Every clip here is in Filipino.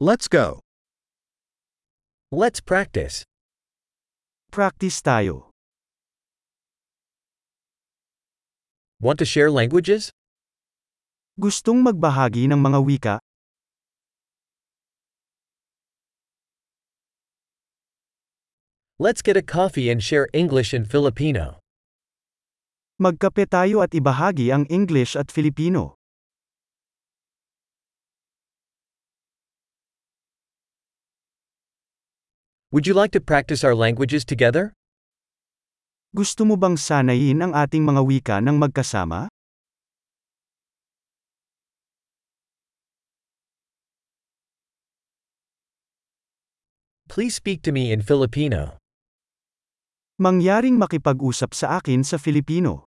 Let's go. Let's practice. Practice tayo. Want to share languages? Gustong magbahagi ng mga wika? Let's get a coffee and share English and Filipino. Magkape tayo at ibahagi ang English at Filipino. Would you like to practice our languages together? Gusto mo bang sanayin ang ating mga wika ng magkasama? Please speak to me in Filipino. Mangyaring makipag-usap sa akin sa Filipino.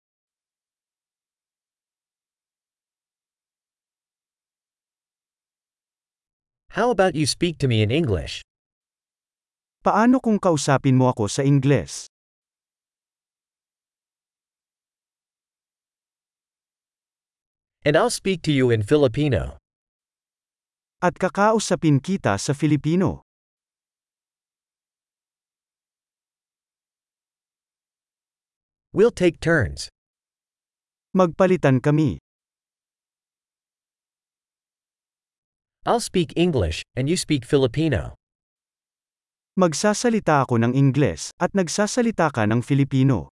How about you speak to me in English? Paano kung kausapin mo ako sa Ingles? And I'll speak to you in Filipino. At kakausapin kita sa Filipino. We'll take turns. Magpalitan kami. I'll speak English, and you speak Filipino. Magsasalita ako ng Ingles, at nagsasalita ka ng Filipino.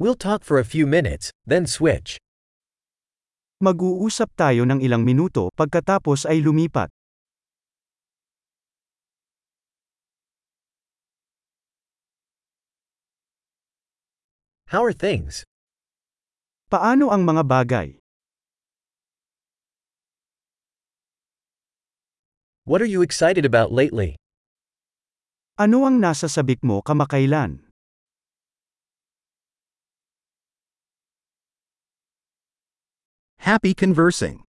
We'll talk for a few minutes, then switch. Mag-uusap tayo ng ilang minuto pagkatapos ay lumipat. How are things? Paano ang mga bagay? What are you excited about lately? Ano ang nasa sabik mo kamakailan? Happy conversing.